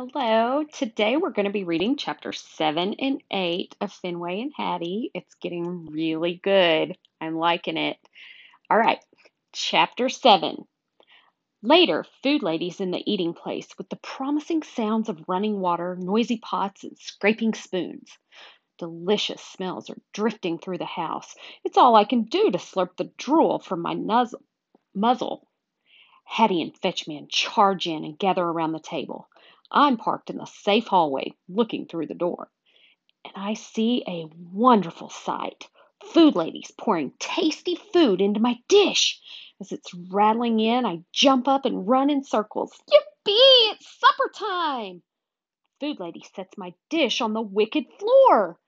Hello. Today we're going to be reading chapter 7 and 8 of Fenway and Hattie. It's getting really good. I'm liking it. All right. Chapter 7. Later, food ladies in the eating place with the promising sounds of running water, noisy pots, and scraping spoons. Delicious smells are drifting through the house. It's all I can do to slurp the drool from my nuzzle, muzzle. Hattie and Fetchman charge in and gather around the table. I'm parked in the safe hallway, looking through the door, and I see a wonderful sight. Food ladies pouring tasty food into my dish. As it's rattling in, I jump up and run in circles. Yippee! It's supper time! Food lady sets my dish on the wicked floor.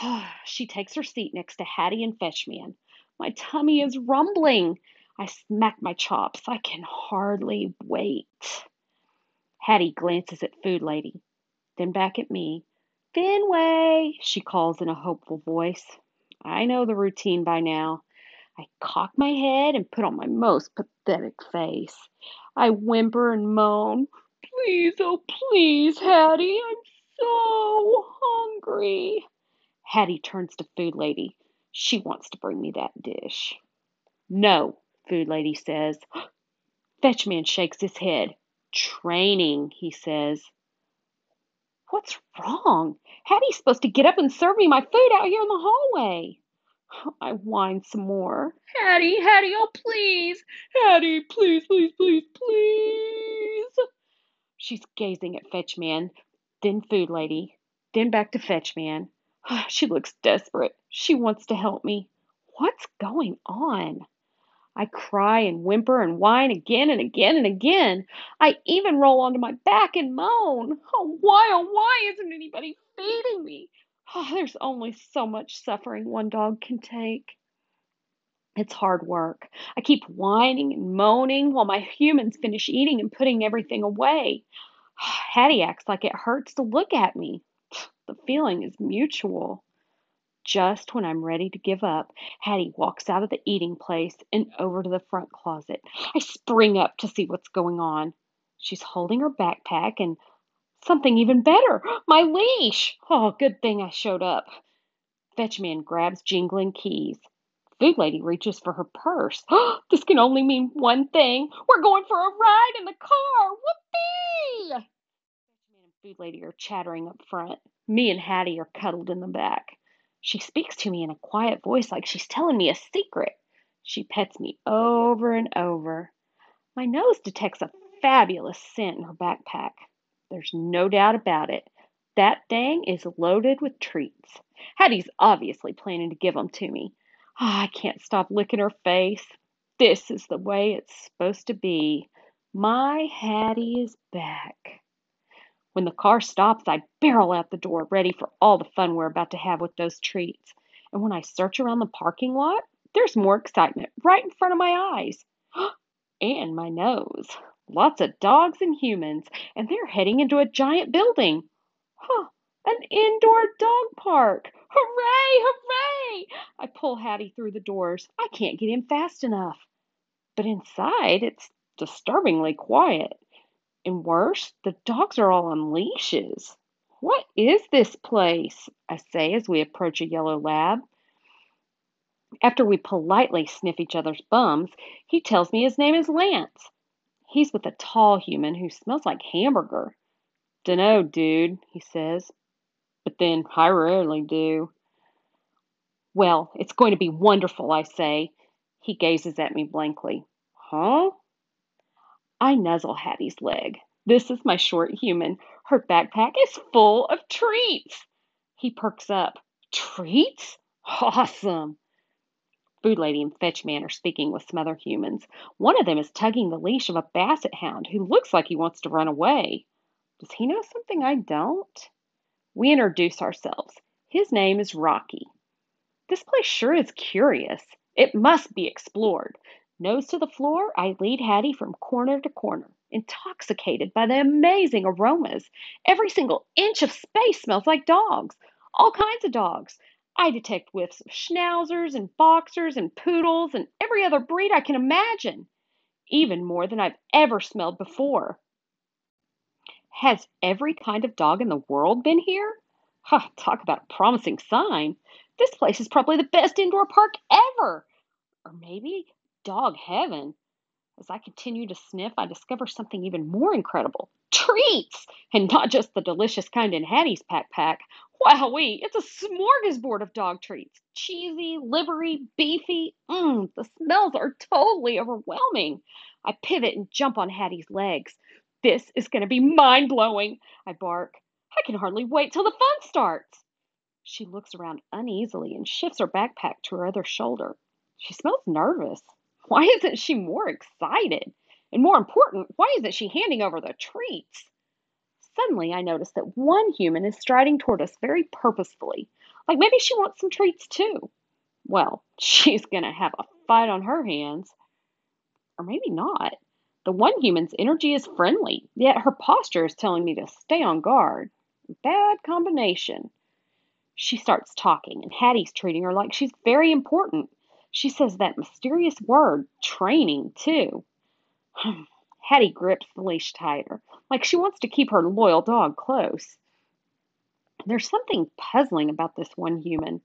she takes her seat next to Hattie and Fetchman. My tummy is rumbling. I smack my chops. I can hardly wait. Hattie glances at Food Lady, then back at me. Fenway, she calls in a hopeful voice. I know the routine by now. I cock my head and put on my most pathetic face. I whimper and moan. Please, oh please, Hattie, I'm so hungry. Hattie turns to Food Lady. She wants to bring me that dish. No, Food Lady says. Fetchman shakes his head. Training, he says. What's wrong? Hattie's supposed to get up and serve me my food out here in the hallway. I whine some more. Hattie, Hattie, oh please. Hattie, please, please, please, please. She's gazing at Fetchman, then Food Lady, then back to Fetchman. She looks desperate. She wants to help me. What's going on? I cry and whimper and whine again and again and again. I even roll onto my back and moan. Oh, why, oh, why isn't anybody feeding me? Oh, there's only so much suffering one dog can take. It's hard work. I keep whining and moaning while my humans finish eating and putting everything away. Ah, Hattie acts like it hurts to look at me. The feeling is mutual. Just when I'm ready to give up, Hattie walks out of the eating place and over to the front closet. I spring up to see what's going on. She's holding her backpack and something even better my leash. Oh, good thing I showed up. Fetchman grabs jingling keys. Food lady reaches for her purse. this can only mean one thing. We're going for a ride in the car. Whoopee! Fetchman and food lady are chattering up front. Me and Hattie are cuddled in the back. She speaks to me in a quiet voice like she's telling me a secret. She pets me over and over. My nose detects a fabulous scent in her backpack. There's no doubt about it. That thing is loaded with treats. Hattie's obviously planning to give them to me. Oh, I can't stop licking her face. This is the way it's supposed to be. My Hattie is back. When the car stops, I barrel out the door, ready for all the fun we're about to have with those treats. And when I search around the parking lot, there's more excitement right in front of my eyes and my nose. Lots of dogs and humans, and they're heading into a giant building. Huh, an indoor dog park. Hooray, hooray! I pull Hattie through the doors. I can't get in fast enough. But inside, it's disturbingly quiet. And worse, the dogs are all on leashes. What is this place? I say as we approach a yellow lab. After we politely sniff each other's bums, he tells me his name is Lance. He's with a tall human who smells like hamburger. Dunno, dude, he says. But then I rarely do. Well, it's going to be wonderful, I say. He gazes at me blankly. Huh? I nuzzle Hattie's leg. This is my short human. Her backpack is full of treats. He perks up. Treats? Awesome. Food Lady and Fetch Man are speaking with some other humans. One of them is tugging the leash of a basset hound who looks like he wants to run away. Does he know something I don't? We introduce ourselves. His name is Rocky. This place sure is curious. It must be explored. Nose to the floor, I lead Hattie from corner to corner, intoxicated by the amazing aromas. Every single inch of space smells like dogs, all kinds of dogs. I detect whiffs of schnauzers and boxers and poodles and every other breed I can imagine, even more than I've ever smelled before. Has every kind of dog in the world been here? Huh, talk about a promising sign. This place is probably the best indoor park ever. Or maybe dog heaven. As I continue to sniff, I discover something even more incredible treats! And not just the delicious kind in Hattie's pack pack. Wowee, it's a smorgasbord of dog treats. Cheesy, livery, beefy. Mmm, the smells are totally overwhelming. I pivot and jump on Hattie's legs. This is going to be mind blowing, I bark. I can hardly wait till the fun starts. She looks around uneasily and shifts her backpack to her other shoulder. She smells nervous. Why isn't she more excited? And more important, why isn't she handing over the treats? Suddenly, I notice that one human is striding toward us very purposefully, like maybe she wants some treats too. Well, she's going to have a fight on her hands. Or maybe not. The one human's energy is friendly, yet her posture is telling me to stay on guard. Bad combination. She starts talking, and Hattie's treating her like she's very important. She says that mysterious word, training, too. Hattie grips the leash tighter, like she wants to keep her loyal dog close. There's something puzzling about this one human.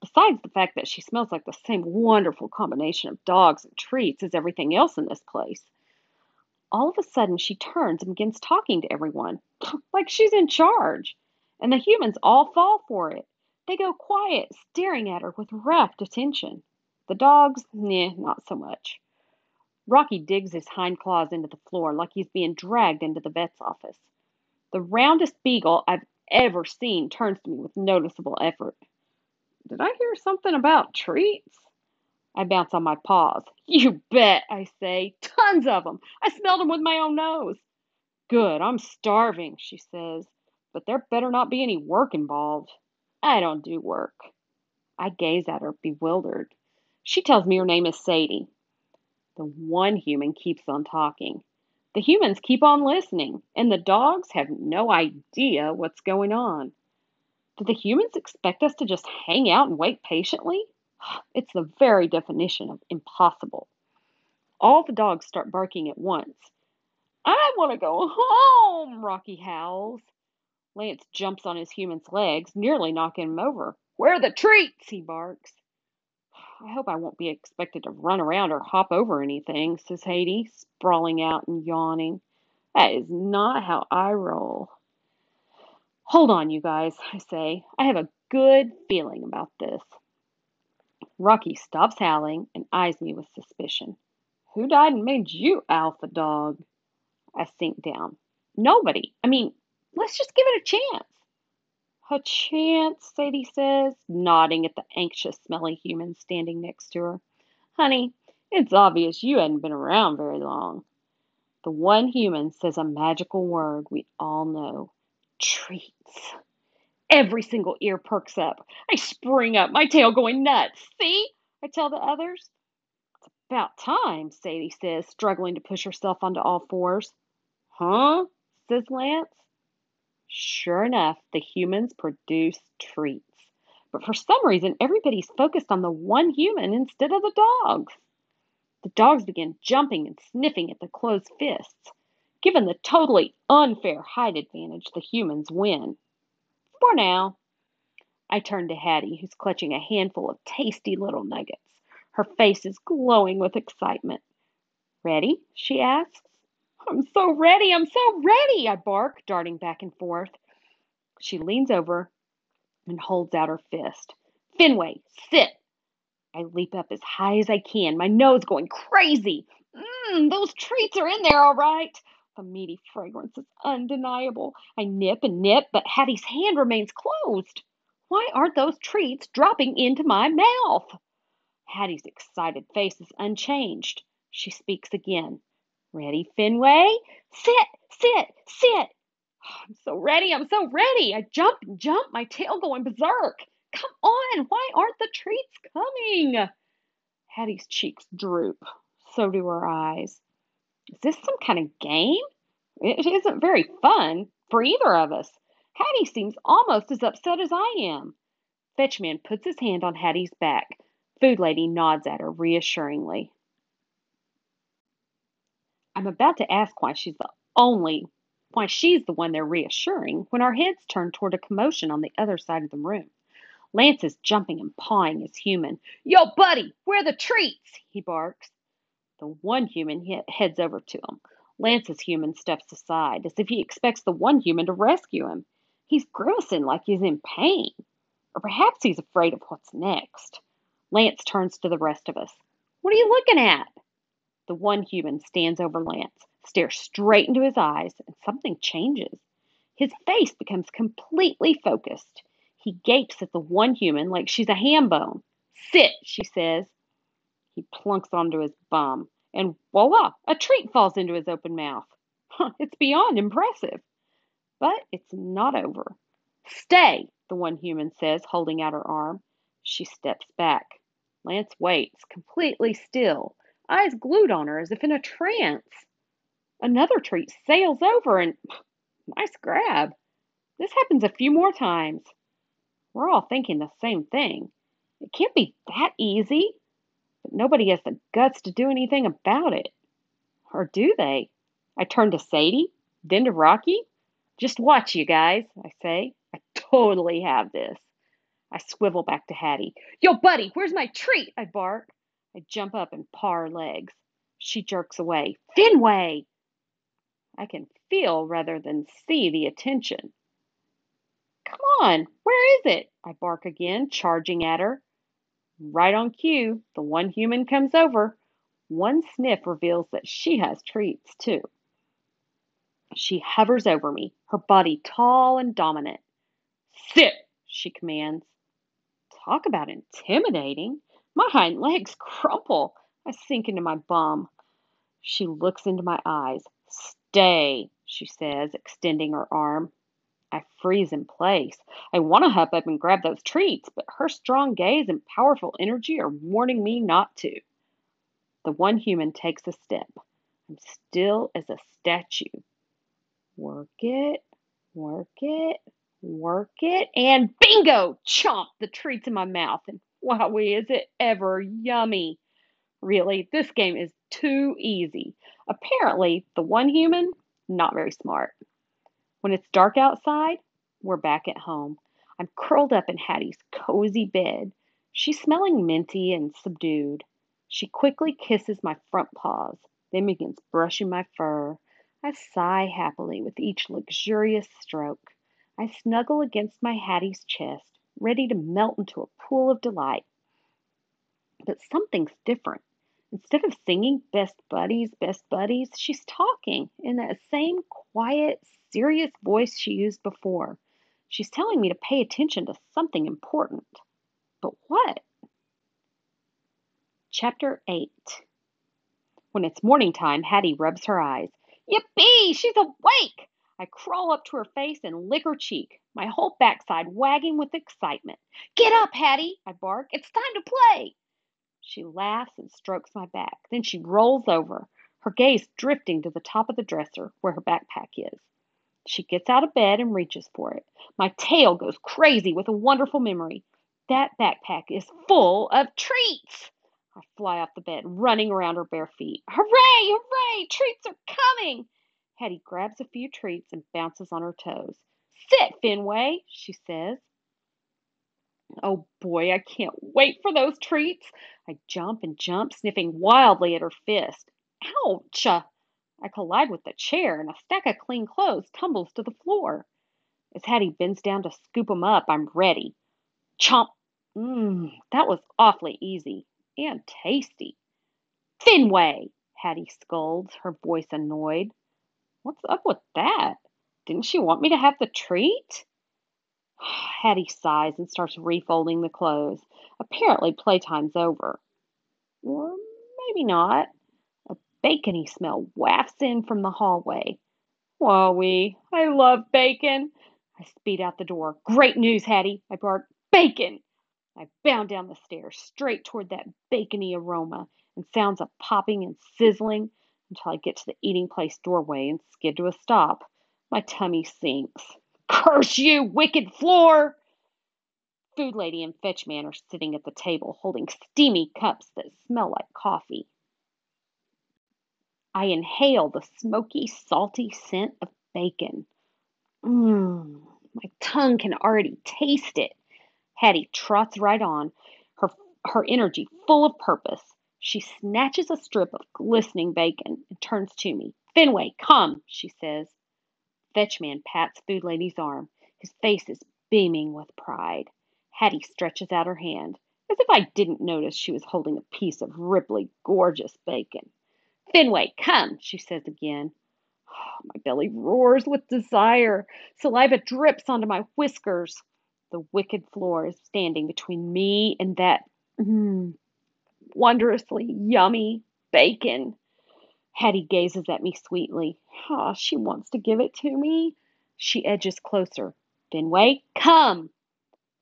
Besides the fact that she smells like the same wonderful combination of dogs and treats as everything else in this place. All of a sudden, she turns and begins talking to everyone, like she's in charge. And the humans all fall for it. They go quiet, staring at her with rapt attention. The dogs, nah, not so much. Rocky digs his hind claws into the floor like he's being dragged into the vet's office. The roundest beagle I've ever seen turns to me with noticeable effort. Did I hear something about treats? I bounce on my paws. You bet, I say. Tons of them. I smelled them with my own nose. Good, I'm starving, she says. But there better not be any work involved. I don't do work. I gaze at her, bewildered. She tells me her name is Sadie. The one human keeps on talking. The humans keep on listening, and the dogs have no idea what's going on. Do the humans expect us to just hang out and wait patiently? It's the very definition of impossible. All the dogs start barking at once. I want to go home, Rocky howls. Lance jumps on his human's legs, nearly knocking him over. Where are the treats? he barks. I hope I won't be expected to run around or hop over anything, says Hattie, sprawling out and yawning. That is not how I roll. Hold on, you guys, I say. I have a good feeling about this. Rocky stops howling and eyes me with suspicion. Who died and made you alpha dog? I sink down. Nobody. I mean, let's just give it a chance. A chance, Sadie says, nodding at the anxious, smelly human standing next to her. Honey, it's obvious you hadn't been around very long. The one human says a magical word we all know treats. Every single ear perks up. I spring up, my tail going nuts. See? I tell the others. It's about time, Sadie says, struggling to push herself onto all fours. Huh? says Lance. Sure enough, the humans produce treats. But for some reason, everybody's focused on the one human instead of the dogs. The dogs begin jumping and sniffing at the closed fists. Given the totally unfair height advantage, the humans win. For now. I turn to Hattie, who's clutching a handful of tasty little nuggets. Her face is glowing with excitement. Ready? she asks. I'm so ready, I'm so ready, I bark, darting back and forth. She leans over and holds out her fist. Fenway, sit! I leap up as high as I can, my nose going crazy. Mmm, those treats are in there all right. The meaty fragrance is undeniable. I nip and nip, but Hattie's hand remains closed. Why aren't those treats dropping into my mouth? Hattie's excited face is unchanged. She speaks again. Ready, Fenway? Sit, sit, sit. Oh, I'm so ready, I'm so ready. I jump and jump, my tail going berserk. Come on, why aren't the treats coming? Hattie's cheeks droop. So do her eyes. Is this some kind of game? It isn't very fun for either of us. Hattie seems almost as upset as I am. Fetchman puts his hand on Hattie's back. Food Lady nods at her reassuringly. I'm about to ask why she's the only why she's the one they're reassuring when our heads turn toward a commotion on the other side of the room. Lance is jumping and pawing his human. Yo, buddy, where the treats? he barks. The one human heads over to him. Lance's human steps aside as if he expects the one human to rescue him. He's grimacing like he's in pain. Or perhaps he's afraid of what's next. Lance turns to the rest of us. What are you looking at? The one human stands over Lance, stares straight into his eyes, and something changes. His face becomes completely focused. He gapes at the one human like she's a ham bone. Sit, she says. He plunks onto his bum, and voila, a treat falls into his open mouth. It's beyond impressive. But it's not over. Stay, the one human says, holding out her arm. She steps back. Lance waits, completely still, eyes glued on her as if in a trance. Another treat sails over and nice grab. This happens a few more times. We're all thinking the same thing. It can't be that easy, but nobody has the guts to do anything about it. Or do they? I turn to Sadie, then to Rocky. Just watch, you guys, I say. I totally have this. I swivel back to Hattie. Yo, buddy, where's my treat? I bark. I jump up and paw her legs. She jerks away. Fenway! I can feel rather than see the attention. Come on, where is it? I bark again, charging at her. Right on cue, the one human comes over. One sniff reveals that she has treats, too. She hovers over me, her body tall and dominant. Sit, she commands. Talk about intimidating. My hind legs crumple. I sink into my bum. She looks into my eyes. Stay, she says, extending her arm. I freeze in place. I want to hop up and grab those treats, but her strong gaze and powerful energy are warning me not to. The one human takes a step. I'm still as a statue. Work it, work it, work it, and bingo! Chomp the treats in my mouth. And wowee, is it ever yummy! Really, this game is too easy. Apparently, the one human, not very smart. When it's dark outside, we're back at home. I'm curled up in Hattie's cozy bed. She's smelling minty and subdued. She quickly kisses my front paws, then begins brushing my fur. I sigh happily with each luxurious stroke. I snuggle against my Hattie's chest, ready to melt into a pool of delight. But something's different. Instead of singing best buddies, best buddies, she's talking in that same quiet, serious voice she used before. She's telling me to pay attention to something important. But what? Chapter 8 When it's morning time, Hattie rubs her eyes. Yippee! She's awake! I crawl up to her face and lick her cheek, my whole backside wagging with excitement. Get up, Hattie! I bark. It's time to play! She laughs and strokes my back. Then she rolls over, her gaze drifting to the top of the dresser where her backpack is. She gets out of bed and reaches for it. My tail goes crazy with a wonderful memory. That backpack is full of treats. I fly off the bed, running around her bare feet. Hooray! Hooray! Treats are coming! Hattie grabs a few treats and bounces on her toes. Sit, Fenway, she says. Oh boy, I can't wait for those treats. I jump and jump, sniffing wildly at her fist. Ouch! Uh, I collide with the chair, and a stack of clean clothes tumbles to the floor. As Hattie bends down to scoop 'em up, I'm ready. Chomp! Mmm, that was awfully easy and tasty. Fenway! Hattie scolds, her voice annoyed. What's up with that? Didn't she want me to have the treat? Hattie sighs and starts refolding the clothes. Apparently, playtime's over. Or maybe not. A bacony smell wafts in from the hallway. Wowee, I love bacon. I speed out the door. Great news, Hattie, I bark. Bacon! I bound down the stairs, straight toward that bacony aroma and sounds of popping and sizzling until I get to the eating place doorway and skid to a stop. My tummy sinks. Curse you, wicked floor! Food lady and fetch man are sitting at the table holding steamy cups that smell like coffee. I inhale the smoky, salty scent of bacon. Mmm, my tongue can already taste it. Hattie trots right on, her, her energy full of purpose. She snatches a strip of glistening bacon and turns to me. Fenway, come, she says. Fetchman pats Food Lady's arm. His face is beaming with pride. Hattie stretches out her hand, as if I didn't notice she was holding a piece of Ripley gorgeous bacon. Fenway, come, she says again. My belly roars with desire. Saliva drips onto my whiskers. The wicked floor is standing between me and that mm, wondrously yummy bacon. Hattie gazes at me sweetly. Oh, she wants to give it to me. She edges closer. Fenway, come!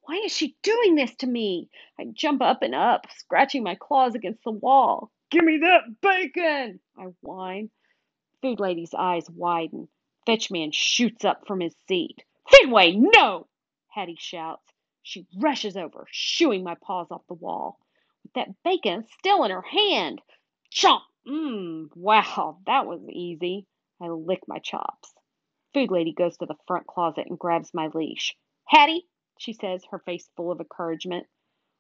Why is she doing this to me? I jump up and up, scratching my claws against the wall. Give me that bacon! I whine. Food lady's eyes widen. Fetchman shoots up from his seat. Fenway, no! Hattie shouts. She rushes over, shooing my paws off the wall. With that bacon still in her hand. Chomp! Mmm, wow, that was easy. I lick my chops. Food lady goes to the front closet and grabs my leash. Hattie, she says, her face full of encouragement.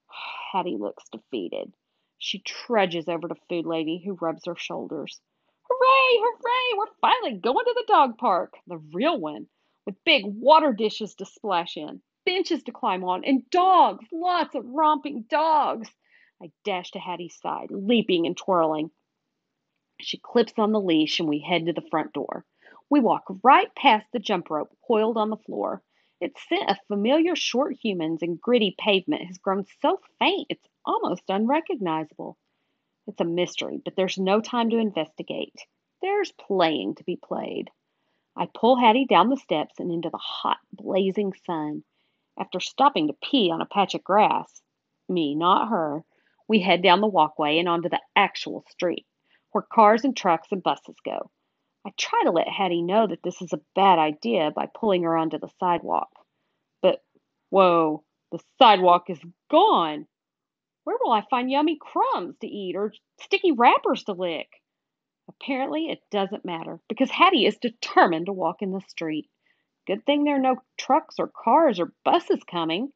Hattie looks defeated. She trudges over to Food Lady, who rubs her shoulders. Hooray, hooray, we're finally going to the dog park, the real one, with big water dishes to splash in, benches to climb on, and dogs, lots of romping dogs. I dash to Hattie's side, leaping and twirling. She clips on the leash and we head to the front door. We walk right past the jump rope coiled on the floor. Its scent of familiar short humans and gritty pavement has grown so faint it's almost unrecognizable. It's a mystery, but there's no time to investigate. There's playing to be played. I pull Hattie down the steps and into the hot, blazing sun. After stopping to pee on a patch of grass, me, not her, we head down the walkway and onto the actual street, where cars and trucks and buses go. I try to let Hattie know that this is a bad idea by pulling her onto the sidewalk. But, whoa, the sidewalk is gone. Where will I find yummy crumbs to eat or sticky wrappers to lick? Apparently, it doesn't matter because Hattie is determined to walk in the street. Good thing there are no trucks or cars or buses coming.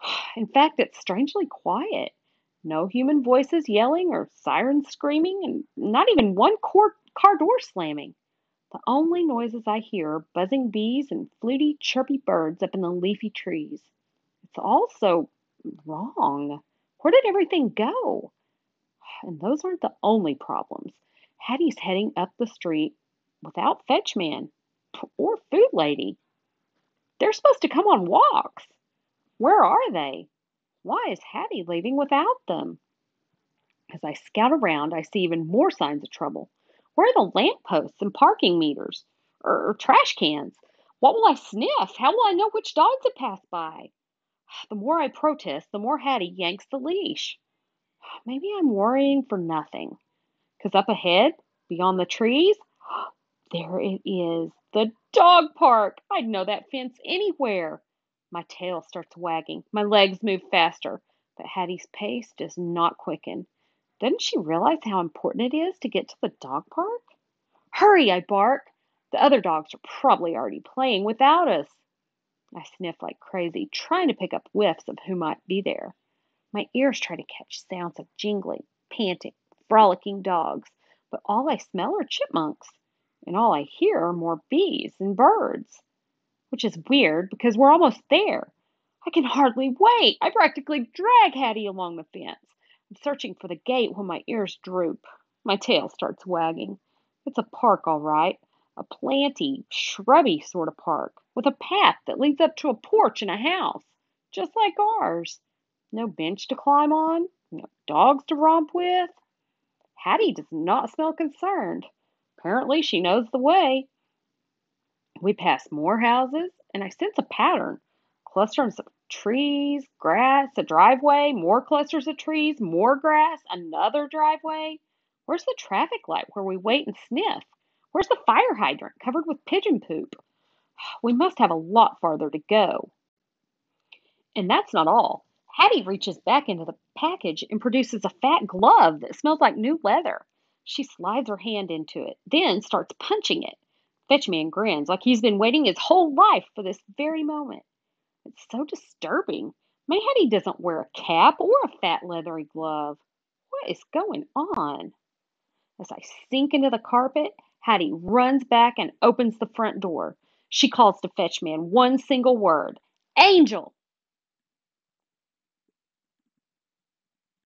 In fact, it's strangely quiet. No human voices yelling or sirens screaming, and not even one car door slamming. The only noises I hear are buzzing bees and fluty, chirpy birds up in the leafy trees. It's all so wrong. Where did everything go? And those aren't the only problems. Hattie's heading up the street without Fetchman or Food Lady. They're supposed to come on walks. Where are they? Why is Hattie leaving without them? As I scout around, I see even more signs of trouble. Where are the lamp posts and parking meters? Or, or trash cans? What will I sniff? How will I know which dogs have passed by? The more I protest, the more Hattie yanks the leash. Maybe I'm worrying for nothing. Because up ahead, beyond the trees, there it is the dog park. I'd know that fence anywhere. My tail starts wagging. My legs move faster, but Hattie's pace does not quicken. Doesn't she realize how important it is to get to the dog park? Hurry, I bark. The other dogs are probably already playing without us. I sniff like crazy, trying to pick up whiffs of who might be there. My ears try to catch sounds of jingling, panting, frolicking dogs, but all I smell are chipmunks, and all I hear are more bees and birds which is weird because we're almost there. I can hardly wait. I practically drag Hattie along the fence. I'm searching for the gate when my ears droop. My tail starts wagging. It's a park, all right. A planty, shrubby sort of park with a path that leads up to a porch and a house, just like ours. No bench to climb on, no dogs to romp with. Hattie does not smell concerned. Apparently, she knows the way. We pass more houses, and I sense a pattern. Clusters of trees, grass, a driveway, more clusters of trees, more grass, another driveway. Where's the traffic light where we wait and sniff? Where's the fire hydrant covered with pigeon poop? We must have a lot farther to go. And that's not all. Hattie reaches back into the package and produces a fat glove that smells like new leather. She slides her hand into it, then starts punching it. Fetchman grins like he's been waiting his whole life for this very moment. It's so disturbing. My Hattie doesn't wear a cap or a fat leathery glove. What is going on? As I sink into the carpet, Hattie runs back and opens the front door. She calls to Fetchman one single word Angel!